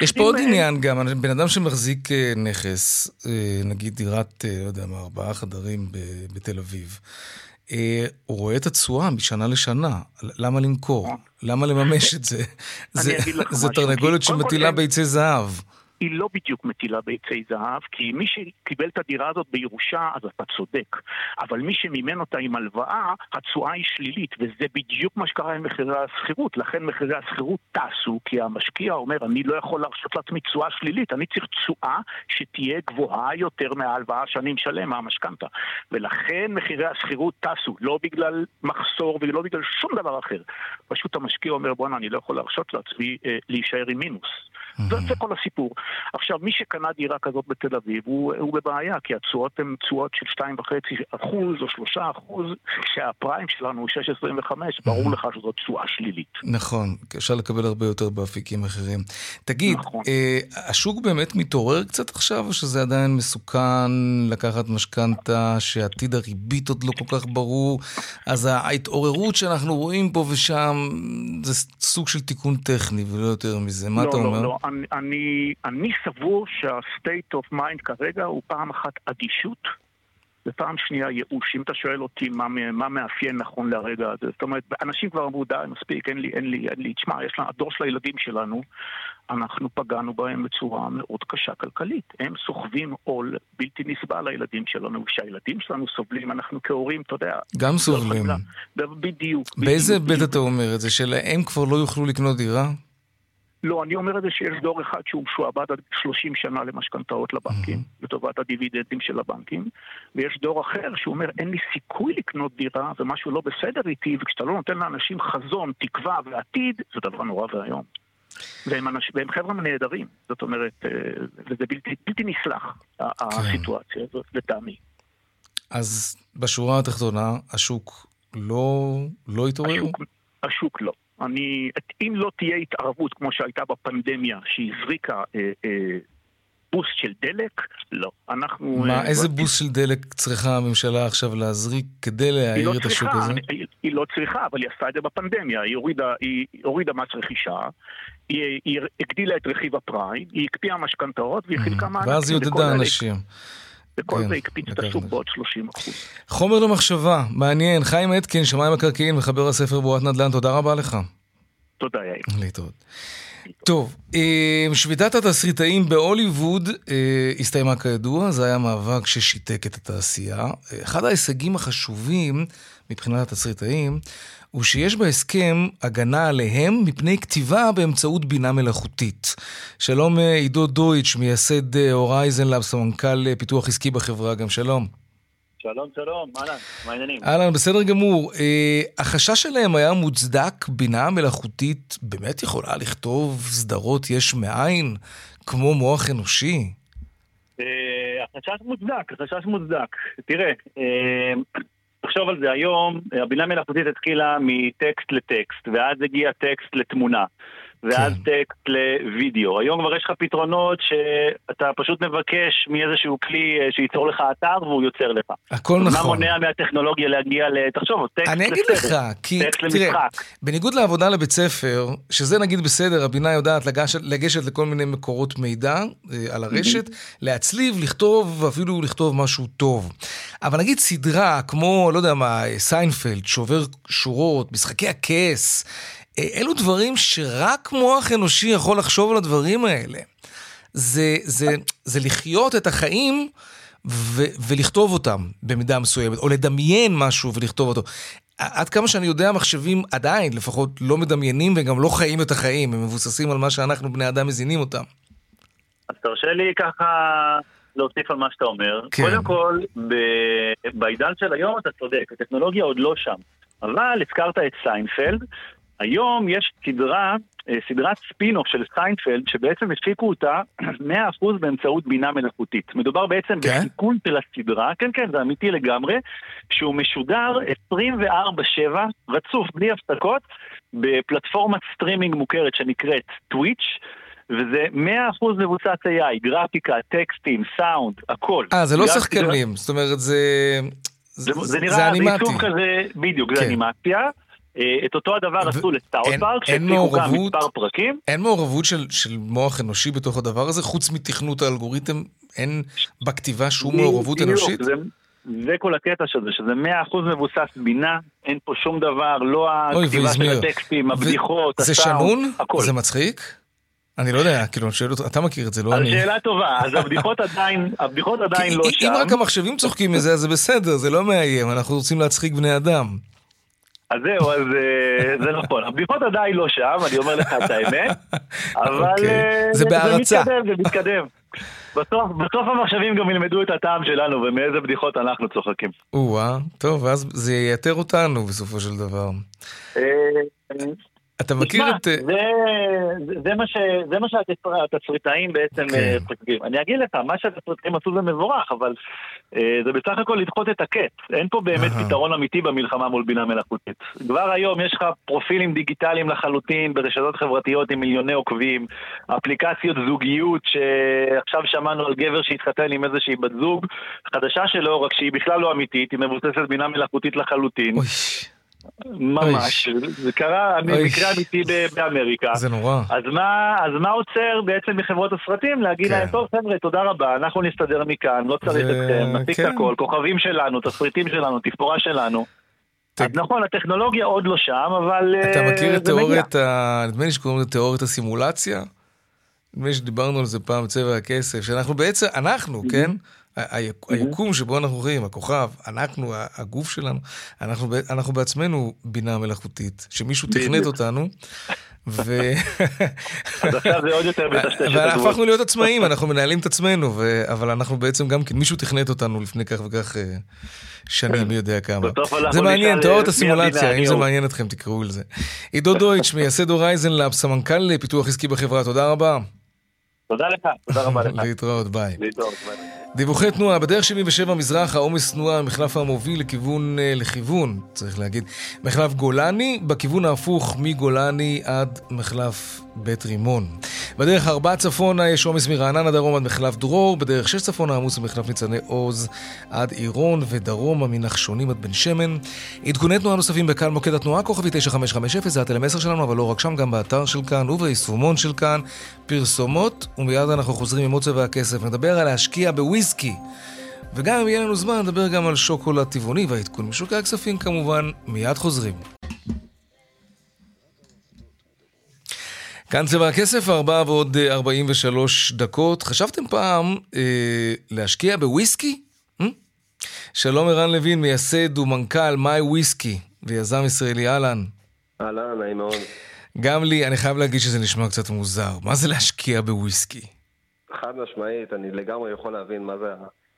יש פה עוד עניין גם, בן אדם שמחזיק אה, נכס, אה, נגיד דירת, אה, לא יודע מה, ארבעה חדרים בתל אביב, הוא רואה את התשואה משנה לשנה, למה למכור? למה לממש את זה? זה תרנגולת שמטילה ביצי זהב. היא לא בדיוק מטילה ביצי זהב, כי מי שקיבל את הדירה הזאת בירושה, אז אתה צודק. אבל מי שמימן אותה עם הלוואה, התשואה היא שלילית, וזה בדיוק מה שקרה עם מחירי השכירות. לכן מחירי השכירות טסו, כי המשקיע אומר, אני לא יכול להרשות לעצמי תשואה שלילית, אני צריך תשואה שתהיה גבוהה יותר מההלוואה שאני משלם, מהמשכנתה. ולכן מחירי השכירות טסו, לא בגלל מחסור ולא בגלל שום דבר אחר. פשוט המשקיע אומר, בואנה, אני לא יכול להרשות לעצמי אה, להישאר עם מינוס. זה כל הסיפור. עכשיו, מי שקנה דירה כזאת בתל אביב הוא, הוא בבעיה, כי התשואות הן תשואות של 2.5 אחוז או 3 אחוז, כשהפריים שלנו הוא 6.25, ברור לך שזאת תשואה שלילית. נכון, אפשר לקבל הרבה יותר באפיקים אחרים. תגיד, נכון. אה, השוק באמת מתעורר קצת עכשיו, או שזה עדיין מסוכן לקחת משכנתה, שעתיד הריבית עוד לא כל כך ברור? אז ההתעוררות שאנחנו רואים פה ושם, זה סוג של תיקון טכני ולא יותר מזה. מה לא, אתה לא, אומר? לא, לא. אני, אני, אני סבור שה-state of mind כרגע הוא פעם אחת אדישות ופעם שנייה ייאוש. אם אתה שואל אותי מה, מה מאפיין נכון לרגע הזה, זאת אומרת, אנשים כבר אמרו די, מספיק, אין לי, אין לי, אין לי, תשמע, יש לנו, הדור של הילדים שלנו, אנחנו פגענו בהם בצורה מאוד קשה כלכלית. הם סוחבים עול בלתי נסבל לילדים שלנו. כשהילדים שלנו סובלים, אנחנו כהורים, אתה יודע... גם סובלים. בדיוק. באיזה היבט אתה אומר את זה? שלהם כבר לא יוכלו לקנות דירה? לא, אני אומר את זה שיש דור אחד שהוא משועבד עד 30 שנה למשכנתאות לבנקים, mm-hmm. לטובת הדיבידנדים של הבנקים, ויש דור אחר שאומר אין לי סיכוי לקנות דירה ומשהו לא בסדר איתי, וכשאתה לא נותן לאנשים חזון, תקווה ועתיד, זה דבר נורא ואיום. והם, אנש, והם חבר'ה נהדרים, זאת אומרת, אה, וזה בלתי, בלתי נסלח, כן. הסיטואציה הזאת, לטעמי. אז בשורה התחתונה, השוק לא, לא התעורר? השוק, השוק לא. אני, אם לא תהיה התערבות כמו שהייתה בפנדמיה, שהזריקה אה, אה, בוסט של דלק, לא. אנחנו... מה, אה, איזה בוסט של דלק צריכה הממשלה עכשיו להזריק כדי להעיר לא את השוק הזה? היא, היא לא צריכה, אבל היא עשתה את זה בפנדמיה. היא הורידה, היא הורידה מס רכישה, היא, היא הגדילה את רכיב הפריים, היא הקפיאה משכנתאות והיא חילקה מענקים. ואז היא עודדה אנשים. וכל כן, זה הקפיץ את השוק בעוד 30 אחוז. חומר למחשבה, מעניין. חיים אתקין, שמיים מקרקעין, מחבר הספר בועת נדל"ן, תודה רבה לך. תודה, יאיר. להתראות. טוב, אה, שביתת התסריטאים בהוליווד אה, הסתיימה כידוע, זה היה מאבק ששיתק את התעשייה. אחד ההישגים החשובים מבחינת התסריטאים הוא שיש בהסכם הגנה עליהם מפני כתיבה באמצעות בינה מלאכותית. שלום אה, עידו דויטש, מייסד הורייזן לאב, סמנכ"ל פיתוח עסקי בחברה, גם שלום. שלום, שלום, אהלן, מה העניינים? אהלן, בסדר גמור. אה, החשש שלהם היה מוצדק, בינה מלאכותית באמת יכולה לכתוב סדרות יש מאין, כמו מוח אנושי? אה, החשש מוצדק, החשש מוצדק. תראה, אה, תחשוב על זה, היום הבינה מלאכותית התחילה מטקסט לטקסט, ואז הגיע טקסט לתמונה. ואז כן. טקסט לוידאו. היום כבר יש לך פתרונות שאתה פשוט מבקש מאיזשהו כלי אה, שייצור לך אתר והוא יוצר לך. הכל נכון. מה מונע מהטכנולוגיה להגיע ל... תחשוב, טקסט לסדר. אני אגיד לך, כי תראה, בניגוד לעבודה לבית ספר, שזה נגיד בסדר, הבינה יודעת לגשת, לגשת לכל מיני מקורות מידע אה, על הרשת, להצליב, לכתוב, ואפילו לכתוב משהו טוב. אבל נגיד סדרה כמו, לא יודע מה, סיינפלד, שובר שורות, משחקי הכס, אה, אלו דברים שרק מוח אנושי יכול לחשוב על הדברים האלה. זה, זה, זה לחיות את החיים ו, ולכתוב אותם במידה מסוימת, או לדמיין משהו ולכתוב אותו. עד כמה שאני יודע, המחשבים עדיין, לפחות, לא מדמיינים וגם לא חיים את החיים, הם מבוססים על מה שאנחנו בני אדם מזינים אותם. אז תרשה לי ככה להוסיף על מה שאתה אומר. כן. קודם כל, ב- בעידן של היום אתה צודק, הטכנולוגיה עוד לא שם. אבל הזכרת את סיינפלד, היום יש סדרה אה, סדרת ספינוף של סיינפלד, שבעצם הפיקו אותה 100% באמצעות בינה מלאכותית. מדובר בעצם כן? בחיקוי של הסדרה, כן כן, זה אמיתי לגמרי, שהוא משודר 24/7, רצוף, בלי הפסקות, בפלטפורמת סטרימינג מוכרת שנקראת טוויץ'. וזה 100% מבוסס AI, גרפיקה, טקסטים, סאונד, הכל. אה, זה לא שחקנים, זאת אומרת, זה... זה, זה זה נראה, זה. עיצוב כזה, בדיוק, זה כן. אנימציה. אה, את אותו הדבר עשו לסטארט אין- פארק, שהפיקו גם? מספר פרקים. אין מעורבות של, של מוח אנושי בתוך הדבר הזה, חוץ מתכנות האלגוריתם? אין בכתיבה שום מעורבות אנושית? זה, זה כל הקטע של זה, שזה 100% מבוסס בינה, אין פה שום דבר, לא הכתיבה של. הטקסטים, הבדיחות, זה הסאונד, שנון? הכל. זה מצחיק? אני לא יודע, כאילו, אני שואל אותו, אתה מכיר את זה, לא אז אני. שאלה טובה, אז הבדיחות עדיין, הבדיחות עדיין לא שם. אם רק המחשבים צוחקים מזה, אז זה בסדר, זה לא מאיים, אנחנו רוצים להצחיק בני אדם. אז זהו, אז אה, זה נכון. הבדיחות עדיין לא שם, אני אומר לך את האמת, אבל אוקיי. אה, זה. מתקדם, זה מתקדם. בסוף, בסוף המחשבים גם ילמדו את הטעם שלנו ומאיזה בדיחות אנחנו צוחקים. או-אה, טוב, ואז זה ייתר אותנו בסופו של דבר. אתה מכיר את... אה, זה, מה, שהתסריטאים בעצם כן. אה, חושבים. אני אגיד לך, מה שהתסריטאים עשו זה מבורך, אבל אה, זה בסך הכל לדחות את הקץ. אין פה באמת. פתרון אמיתי במלחמה מול בינה מלאכותית. כבר היום יש לך פרופילים דיגיטליים לחלוטין ברשתות חברתיות עם מיליוני עוקבים, אפליקציות זוגיות שעכשיו שמענו על גבר שהתחתן עם איזושהי בת זוג, חדשה שלו, רק שהיא בכלל לא אמיתית, היא מבוססת בינה מלאכותית לחלוטין. ממש, זה קרה. מקרה אמיתי באמריקה. זה נורא. אז מה, אז מה עוצר בעצם מחברות הסרטים? להגיד כן. להם, טוב חבר'ה, תודה רבה, אנחנו נסתדר מכאן, לא צריך ו- אתכם, נפיק כן. את הכל, כוכבים שלנו, תסריטים שלנו, תפאורה שלנו. ת- אז נכון, הטכנולוגיה עוד לא שם, אבל אתה אה, מכיר את זה. תיאוריית ה... נדמה לי שקוראים לזה תיאוריית הסימולציה? נדמה לי שדיברנו על זה פעם בצבע הכסף, שאנחנו בעצם, אנחנו, כן? ה- היקום שבו אנחנו חיים, הכוכב, אנחנו, הגוף שלנו, אנחנו, אנחנו בעצמנו בינה מלאכותית, שמישהו תכנת. אותנו, ו... אז עכשיו זה עוד יותר מטשטש את הגבול. והפכנו להיות עצמאים, אנחנו מנהלים את עצמנו, ו... אבל אנחנו בעצם גם כן, מישהו תכנת אותנו לפני כך וכך אה, שנים, מי יודע כמה. זה מעניין, תיאוריית הסימולציה, אם זה מעניין אתכם, תקראו לזה. עידו דויטש, מייסד הורייזן לאב, סמנכ"ל פיתוח עסקי בחברה, תודה רבה. תודה לך, תודה רבה לך. להתראות, ביי. להתראות, ביי. דיווחי תנועה, בדרך 77 מזרח, העומס תנועה ממחלף המוביל לכיוון, אה, לכיוון, צריך להגיד, מחלף גולני, בכיוון ההפוך מגולני עד מחלף בית רימון. בדרך 4 צפונה יש עומס מרעננה דרום עד מחלף דרור, בדרך 6 צפונה עמוס ממחלף ניצני עוז עד עירון ודרומה מנחשונים עד בן שמן. עדכוני תנועה נוספים בקהל מוקד התנועה, כוכבי 9550, זה הטלמסר שלנו, אבל לא רק שם, גם באתר של כאן וביישומון של כאן. פרסומות, ומיד אנחנו חוזרים עם צבע הכסף. נדבר על להשקיע בוויסקי. וגם אם יהיה לנו זמן, נדבר גם על שוקולד טבעוני והעדכון משוקי הכספים כמובן. מיד חוזרים. כאן צבע הכסף, ארבע ועוד אה, 43 דקות. חשבתם פעם אה, להשקיע בוויסקי? Hmm? שלום ערן לוין, מייסד ומנכ"ל מיי וויסקי ויזם ישראלי, אהלן. אהלן, נעים מאוד. גם לי, אני חייב להגיד שזה נשמע קצת מוזר. מה זה להשקיע בוויסקי? חד משמעית, אני לגמרי יכול להבין מה זה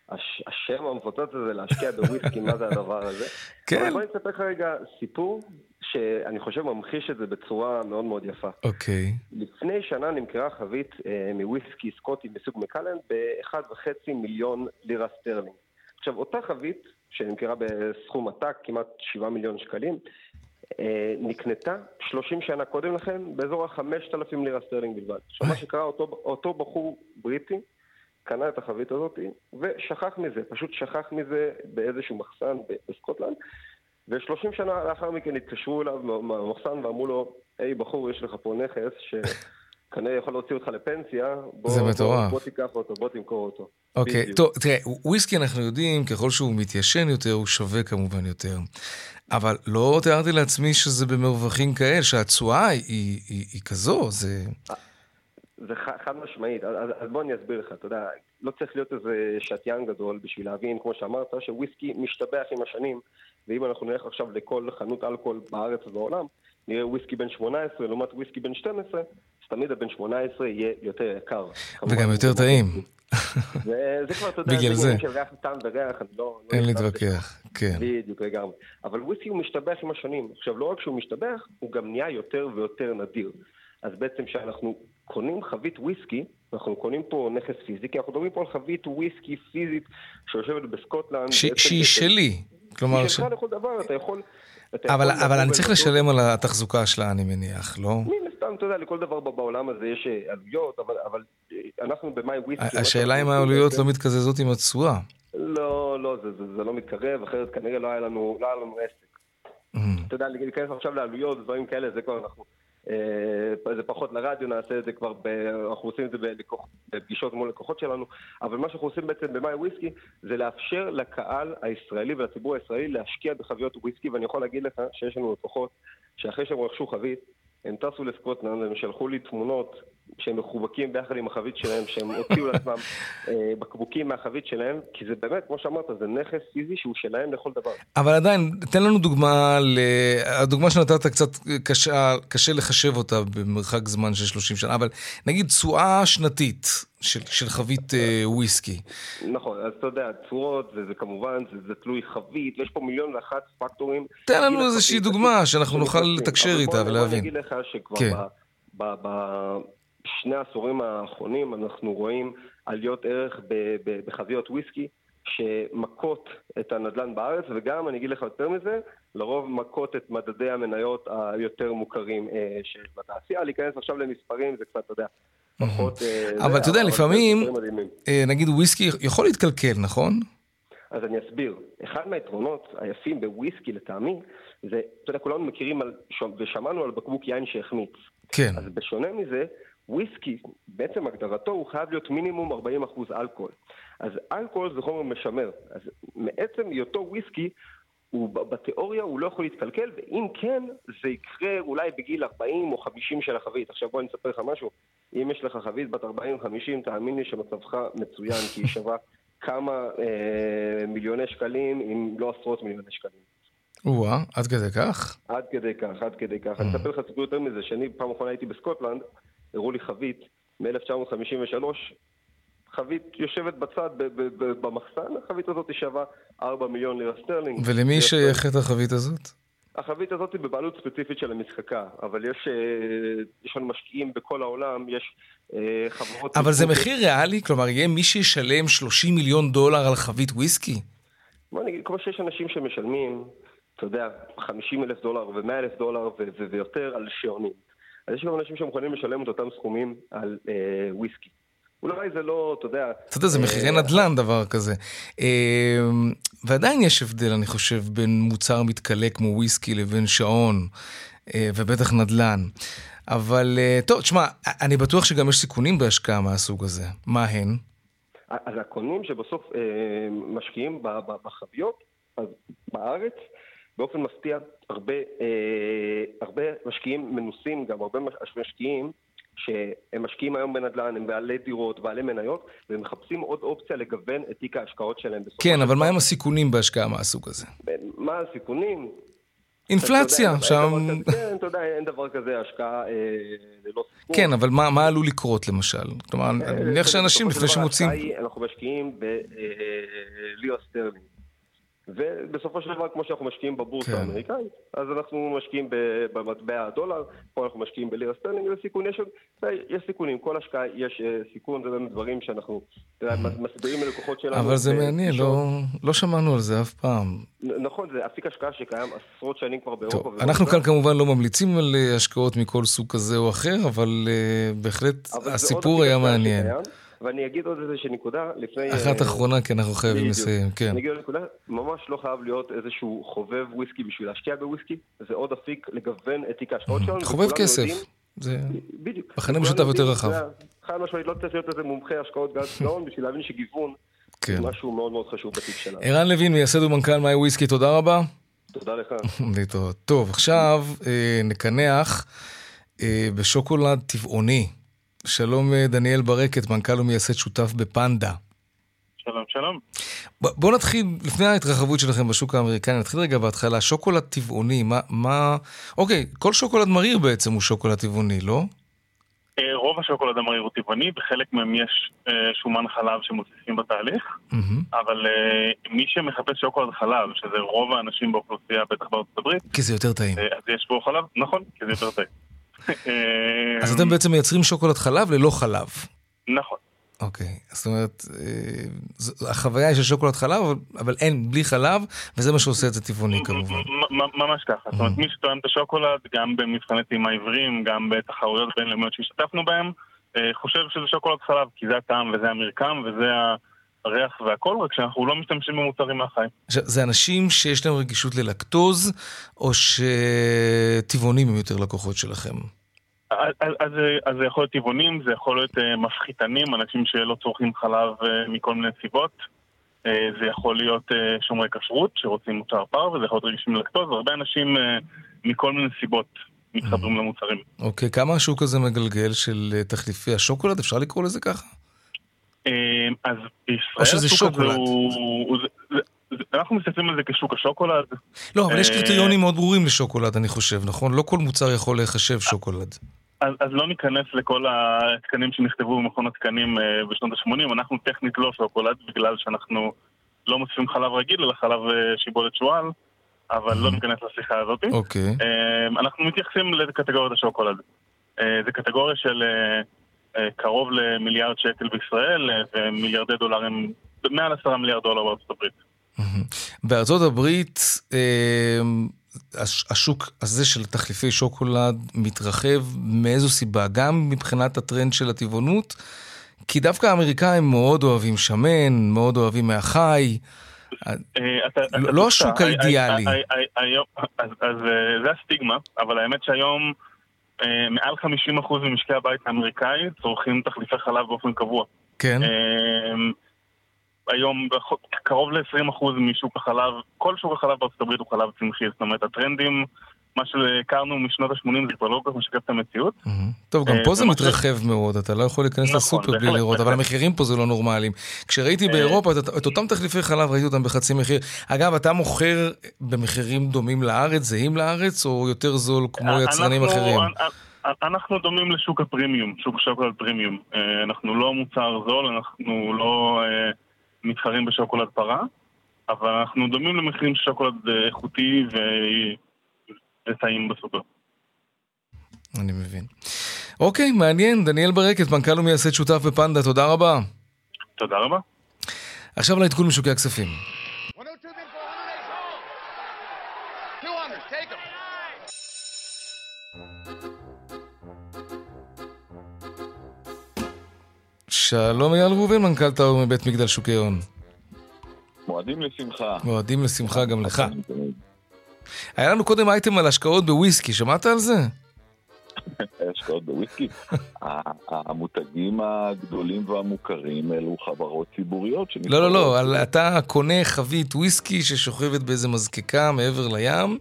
הש, השם המפוצץ הזה, להשקיע בוויסקי, מה זה הדבר הזה. כן. אבל בוא אני אספר לך רגע סיפור שאני חושב ממחיש את זה בצורה מאוד מאוד יפה. אוקיי. לפני שנה נמכרה חבית אה, מוויסקי סקוטי מסוג מקלן ב-1.5 מיליון לירה סטרלינג. עכשיו, אותה חבית, שנמכרה בסכום עתק, כמעט 7 מיליון שקלים, נקנתה 30 שנה קודם לכן באזור ה-5,000 לירה סטרלינג בלבד. עכשיו, מה שקרה, אותו, אותו בחור בריטי קנה את החבית הזאת ושכח מזה, פשוט שכח מזה באיזשהו מחסן בסקוטלנד. ו-30 שנה לאחר מכן התקשרו אליו מהמחסן ואמרו לו, היי בחור, יש לך פה נכס שכנראה יכול להוציא אותך לפנסיה, בוא, זה מטורף. בוא, בוא תיקח אותו, בוא תמכור אותו. אוקיי, בדיוק. טוב, תראה, וויסקי אנחנו יודעים, ככל שהוא מתיישן יותר, הוא שווה כמובן יותר. אבל לא תיארתי לעצמי שזה במרווחים כאלה, שהתשואה היא, היא, היא, היא כזו, זה... זה ח- חד משמעית, אז- אז בוא אני אסביר לך, אתה יודע, לא צריך להיות איזה שתיין גדול בשביל להבין, כמו שאמרת, שוויסקי משתבח עם השנים, ואם אנחנו נלך עכשיו לכל חנות אלכוהול בארץ ובעולם, נראה וויסקי בן 18 לעומת וויסקי בן 12, אז תמיד הבן 18 יהיה יותר יקר. וגם יותר טעים. וזה כבר, אתה יודע, בגלל זה. של ריח טעם וריח, אני לא... לא אין. להתווכח, כן. בדיוק, לגמרי. אבל וויסקי הוא משתבח עם השנים. עכשיו, לא רק שהוא משתבח, הוא גם נהיה יותר ויותר נדיר. אז בעצם כשאנחנו קונים חבית וויסקי, אנחנו קונים פה נכס פיזי, כי אנחנו מדברים פה על חבית וויסקי פיזית שיושבת בסקוטלנד. שהיא שלי. כלומר... היא שלך לכל דבר, אתה יכול... אבל אני צריך לשלם על התחזוקה שלה, אני מניח, לא? מן הסתם, אתה יודע, לכל דבר בעולם הזה יש אה, עלויות, אבל, אבל אה, אנחנו במאי וויסקי... השאלה אם העלויות לא מתקזזות עם התשואה. לא, לא, זה, זה, זה לא מתקרב, אחרת כנראה לא היה לנו, לא היה לנו עסק. Mm. אתה יודע, להיכנס עכשיו לעלויות ודברים כאלה, זה כבר אנחנו... אה, זה פחות לרדיו, נעשה את זה כבר, ב, אנחנו עושים את זה בלקוח, בפגישות מול לקוחות שלנו, אבל מה שאנחנו עושים בעצם במאי וויסקי זה לאפשר לקהל הישראלי ולציבור הישראלי להשקיע בחביות וויסקי, ואני יכול להגיד לך שיש לנו לקוחות שאחרי שהם רכשו חבית, הם טסו לסקוטלנד, הם שלחו לי תמונות שהם מחובקים ביחד עם החבית שלהם, שהם הוציאו לעצמם אה, בקבוקים מהחבית שלהם, כי זה באמת, כמו שאמרת, זה נכס פיזי שהוא שלהם לכל דבר. אבל עדיין, תן לנו דוגמה, ל... הדוגמה שנתת קצת קשה, קשה לחשב אותה במרחק זמן של 30 שנה, אבל נגיד תשואה שנתית של, של חבית אה, וויסקי. נכון, אז אתה יודע, תשואות, וזה כמובן, זה, זה תלוי חבית, ויש פה מיליון ואחת פקטורים. תן לנו איזושהי דוגמה שאנחנו נוכל לתקשר איתה ולהבין. אני אגיד לך שכבר כן. ב... ב, ב שני העשורים האחרונים אנחנו רואים עליות ערך בחביות וויסקי שמכות את הנדל"ן בארץ, וגם, אני אגיד לך יותר מזה, לרוב מכות את מדדי המניות היותר מוכרים אה, שיש בתעשייה. להיכנס עכשיו למספרים זה קצת, אתה יודע, פחות... אה, אבל אתה יודע, לפעמים, אה, נגיד וויסקי יכול להתקלקל, נכון? אז אני אסביר. אחד מהיתרונות היפים בוויסקי לטעמי, זה, אתה יודע, כולנו מכירים על, ושמענו על בקבוק יין שהחמיץ. כן. אז בשונה מזה, וויסקי, בעצם הגדרתו הוא חייב להיות מינימום 40% אלכוהול. אז אלכוהול זה חומר משמר. אז מעצם היותו וויסקי, הוא, בתיאוריה הוא לא יכול להתקלקל, ואם כן, זה יקרה אולי בגיל 40 או 50 של החבית. עכשיו בוא אני אספר לך משהו. אם יש לך חבית בת 40-50, תאמין לי שמצבך מצוין, כי היא שווה כמה אה, מיליוני שקלים, אם לא עשרות מיליוני שקלים. או-אה, עד כדי כך? עד כדי כך, עד כדי כך. אני mm. אספר לך סיפור יותר מזה, שאני פעם אחרונה הייתי בסקוטלנד, הראו לי חבית מ-1953, חבית יושבת בצד במחסן, החבית הזאת שווה 4 מיליון לירה סטרלינג. ולמי שייכת החבית הזאת? החבית הזאת היא בבעלות ספציפית של המזקקה, אבל יש, אה, יש לנו משקיעים בכל העולם, יש אה, חברות... אבל זה מחיר ריאלי? כלומר, יהיה מי שישלם 30 מיליון דולר על חבית וויסקי? בוא נגיד, כמו שיש אנשים שמשלמים, אתה יודע, 50 אלף דולר ו-100 אלף דולר ויותר על שעונים. אז יש גם אנשים שמוכנים לשלם את אותם סכומים על אה, וויסקי. אולי זה לא, אתה יודע... אתה יודע, זה אה, מחירי נדל"ן דבר כזה. אה, ועדיין יש הבדל, אני חושב, בין מוצר מתכלה כמו וויסקי לבין שעון, אה, ובטח נדל"ן. אבל טוב, תשמע, אני בטוח שגם יש סיכונים בהשקעה מהסוג הזה. מה הן? אז הקונים שבסוף משקיעים בחביות, אז בארץ, באופן מפתיע, הרבה, אה, הרבה משקיעים מנוסים, גם הרבה משקיעים שהם משקיעים היום בנדל"ן, הם בעלי דירות, בעלי מניות, והם מחפשים עוד אופציה לגוון את תיק ההשקעות שלהם. כן, אבל מה הם הסיכונים בהשקעה מהסוג הזה? מה הסיכונים? אינפלציה, שם... כן, אתה יודע, אין דבר כזה השקעה אה, ללא סיכון. כן, אבל מה עלול לקרות למשל? כלומר, אני אה, מניח שאנשים לפני שמוצאים... אנחנו משקיעים בלירה סטרלינג. ובסופו של דבר, כמו שאנחנו משקיעים בבורסה כן. האמריקאית, אז אנחנו משקיעים במטבע הדולר, פה אנחנו משקיעים בלירה סטרלינג, זה סיכון, יש, יש סיכונים, כל השקעה יש אה, סיכון, זה באמת דברים שאנחנו מסבירים ללקוחות שלנו. אבל זה מעניין, לא, לא שמענו על זה אף פעם. נכון, זה אפיק השקעה שקיים עשרות שנים כבר באירופה. טוב, אנחנו כאן כמובן לא ממליצים על אה, השקעות מכל סוג כזה או אחר, אבל uh, בהחלט אבל הסיפור היה מעניין. שקיים. ואני אגיד עוד איזושהי נקודה לפני... אחת uh, אחרונה, כי אנחנו חייבים לסיים, כן. אני אגיד עוד נקודה, ממש לא חייב להיות איזשהו חובב וויסקי בשביל להשקיע בוויסקי, זה עוד אפיק לגוון את תיק ההשקעות שלנו. חובב כסף. זה בדיוק. מכנה משותף יותר רחב. חד משמעית, לא צריך להיות איזה מומחה השקעות גז גאון בשביל להבין שגיוון כן. משהו מאוד מאוד חשוב בתיק שלנו. ערן לוין, מייסד ומנכ"ל מאי וויסקי, תודה רבה. תודה לך. להתראות. טוב, עכשיו אה, נקנח אה, בשוקולד טבעוני. שלום אה, דניאל ברקת, מנכ"ל ומייסד שותף בפנדה. שלום, שלום. בואו נתחיל, לפני ההתרחבות שלכם בשוק האמריקני, נתחיל רגע בהתחלה, שוקולד טבעוני, מה, מה... אוקיי, כל שוקולד מריר בעצם הוא שוקולד טבעוני, לא? אה, רוב השוקולד המריר הוא טבעוני, בחלק מהם יש אה, שומן חלב שמוסיפים בתהליך, mm-hmm. אבל מי שמחפש שוקולד חלב, שזה רוב האנשים באוכלוסייה, בטח בארצות הברית, כי זה יותר טעים. אז יש בו חלב, נכון, כי זה יותר טעים. אז אתם בעצם מייצרים שוקולד חלב ללא חלב. נכון. אוקיי, זאת אומרת, אה, החוויה היא של שוקולד חלב, אבל אין, בלי חלב, וזה מה שעושה את זה טבעוני כמובן. ממש ככה, זאת אומרת, מי שטועם את השוקולד, גם במבחני טעימה עיוורים, גם בתחרויות בינלאומיות שהשתתפנו בהן, אה, חושב שזה שוקולד חלב, כי זה הטעם וזה המרקם וזה הריח והכל, רק שאנחנו לא משתמשים במוצרים מהחי. זה אנשים שיש להם רגישות ללקטוז, או שטבעונים הם יותר לקוחות שלכם? אז, אז זה יכול להיות טבעונים, זה יכול להיות uh, מפחיתנים, אנשים שלא צורכים חלב uh, מכל מיני סיבות. Uh, זה יכול להיות uh, שומרי כשרות שרוצים מוצר פר, וזה יכול להיות רגישים ללקטוז, והרבה אנשים uh, מכל מיני סיבות מתחברים למוצרים. אוקיי, okay, כמה השוק הזה מגלגל של תחליפי השוקולד? אפשר לקרוא לזה ככה? Uh, אז בישראל השוק הזה הוא... הוא אנחנו מסתכלים על זה כשוק השוקולד. לא, אבל יש קריטריונים מאוד ברורים לשוקולד, אני חושב, נכון? לא כל מוצר יכול להיחשב שוקולד. אז, אז לא ניכנס לכל התקנים שנכתבו במכון התקנים uh, בשנות ה-80, אנחנו טכנית לא שוקולד, בגלל שאנחנו לא מוסיפים חלב רגיל, אלא חלב uh, שיבולת שועל, אבל לא ניכנס לשיחה הזאת. אוקיי. Uh, אנחנו מתייחסים לקטגוריית השוקולד. זה קטגוריה של קרוב למיליארד שקל בישראל, uh, ומיליארדי דולרים, מעל עשרה מיליארד דולר בארצות הברית. בארצות הברית, השוק הזה של תחליפי שוקולד מתרחב מאיזו סיבה? גם מבחינת הטרנד של הטבעונות? כי דווקא האמריקאים מאוד אוהבים שמן, מאוד אוהבים מהחי. אה, לא השוק האידיאלי. אז זה הסטיגמה, אבל האמת שהיום אה, מעל 50% ממשקי הבית האמריקאי צורכים תחליפי חלב באופן קבוע. כן. אה, היום קרוב ל-20% משוק החלב, כל שוק החלב בארצות הברית הוא חלב צמחי, זאת אומרת הטרנדים, מה שהכרנו משנות ה-80 זה כבר לא כל כך משקף את המציאות. טוב, גם אה, פה זה מתרחב מאוד, אתה לא יכול להיכנס נכון, לסופר בלי לראות, אבל המחירים פה זה לא נורמליים. כשראיתי אה, באירופה את אותם תחליפי חלב, ראיתי אותם בחצי מחיר. אגב, אתה מוכר במחירים דומים לארץ, זהים לארץ, או יותר זול כמו יצרנים אחרים? אנחנו דומים לשוק הפרימיום, שוק שוקולד פרימיום. אה, אנחנו לא מוצר זול, אנחנו לא... מתחרים בשוקולד פרה, אבל אנחנו דומים למחירים של שוקולד אה, איכותי וטעים בסופר. אני מבין. אוקיי, מעניין. דניאל ברקת, מנכ"ל ומייסד שותף בפנדה, תודה רבה. תודה רבה. עכשיו לעדכון משוקי הכספים. שלום אייל ראובן, מנכ"ל טאור מבית מגדל שוקי הון. מועדים לשמחה. מועדים לשמחה גם לך. היה לנו קודם אייטם על השקעות בוויסקי, שמעת על זה? השקעות בוויסקי. המותגים הגדולים והמוכרים אלו חברות ציבוריות. לא, לא, לא, אתה קונה חבית וויסקי ששוכבת באיזה מזקקה מעבר לים.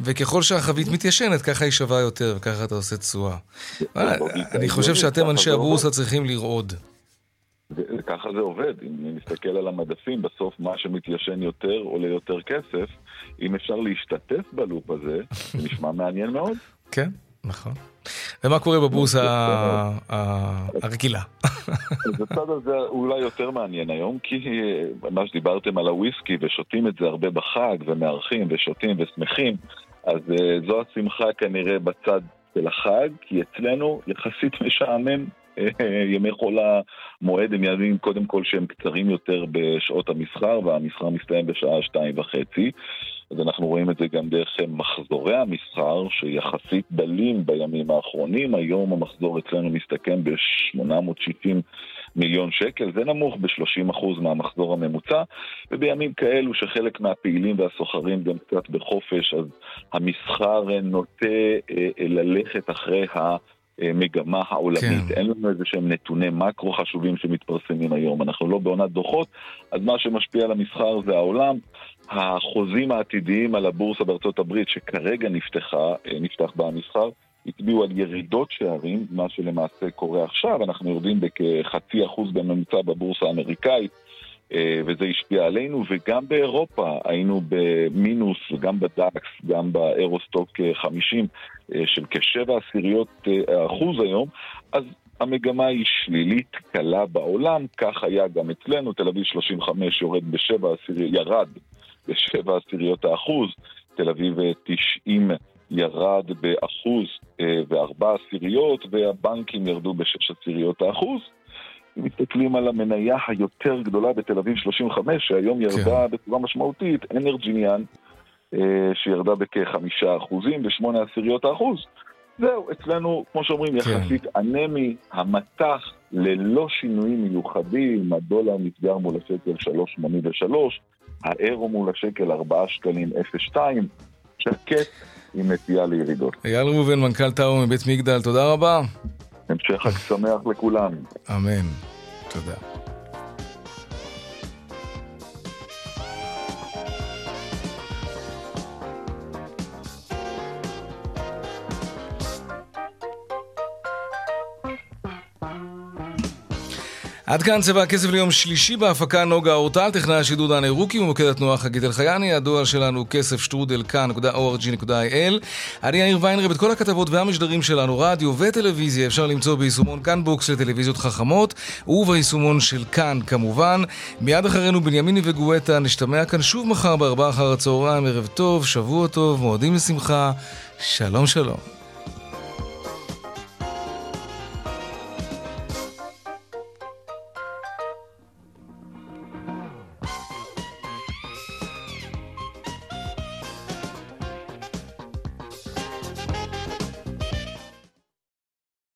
וככל שהחבית מתיישנת, ככה היא שווה יותר, וככה אתה עושה תשואה. אני חושב שאתם, אנשי הבורסה, צריכים לרעוד. ככה זה עובד, אם נסתכל על המדפים, בסוף מה שמתיישן יותר עולה יותר כסף. אם אפשר להשתתף בלופ הזה, זה נשמע מעניין מאוד. כן, נכון. ומה קורה בבורסה הרגילה? אז הצד הזה אולי יותר מעניין היום, כי מה שדיברתם על הוויסקי ושותים את זה הרבה בחג ומארחים ושותים ושמחים, אז uh, זו השמחה כנראה בצד של החג, כי אצלנו יחסית משעמם. ימי חול המועד הם ימים קודם כל שהם קצרים יותר בשעות המסחר, והמסחר מסתיים בשעה שתיים וחצי. אז אנחנו רואים את זה גם דרך מחזורי המסחר, שיחסית דלים בימים האחרונים. היום המחזור אצלנו מסתכם ב-860 מיליון שקל, זה נמוך ב-30% מהמחזור הממוצע, ובימים כאלו שחלק מהפעילים והסוחרים גם קצת בחופש, אז המסחר נוטה אה, אה, ללכת אחרי ה... מגמה העולמית. כן. אין לנו איזה שהם נתוני מקרו חשובים שמתפרסמים היום. אנחנו לא בעונת דוחות, אז מה שמשפיע על המסחר זה העולם. החוזים העתידיים על הבורסה בארצות הברית, שכרגע נפתחה, אה, נפתח בה המסחר, הצביעו על ירידות שערים, מה שלמעשה קורה עכשיו, אנחנו יורדים בכחצי אחוז בממוצע בבורסה האמריקאית, אה, וזה השפיע עלינו, וגם באירופה היינו במינוס, גם בדאקס, גם באירוסטוק 50, אה, של כשבע עשיריות אחוז היום, אז המגמה היא שלילית קלה בעולם, כך היה גם אצלנו, תל אביב 35 יורד בשבע עשיריות, ירד בשבע עשיריות האחוז, תל אביב 90 ירד באחוז אה, וארבע עשיריות, והבנקים ירדו בשש עשיריות האחוז. אם מסתכלים על המניה היותר גדולה בתל אביב 35, שהיום ירדה כן. בצורה משמעותית, אנרג'יניאן, אה, שירדה בכחמישה אחוזים ושמונה עשיריות האחוז. זהו, אצלנו, כמו שאומרים, כן. יחסית אנמי, המטח ללא שינויים מיוחדים, הדולר נסגר מול השקל 3.83, האירו מול השקל 4 שקלים 0.2, שקט עם נטייה לירידות. אייל ראובן, מנכ"ל טאו מבית מגדל, תודה רבה. המשך חג שמח לכולם. אמן. תודה. עד כאן צבע הכסף ליום שלישי בהפקה נוגה אורטל, טכנאי השידור דני רוקי ומוקד התנועה חגית אלחייני, הדואל שלנו כסף שטרודל kan.org.il. אני יאיר ויינרב, את כל הכתבות והמשדרים שלנו, רדיו וטלוויזיה, אפשר למצוא ביישומון כאן בוקס לטלוויזיות חכמות, וביישומון של כאן כמובן. מיד אחרינו בנימיני וגואטה, נשתמע כאן שוב מחר בארבעה אחר הצהריים, ערב טוב, שבוע טוב, מועדים לשמחה, שלום שלום.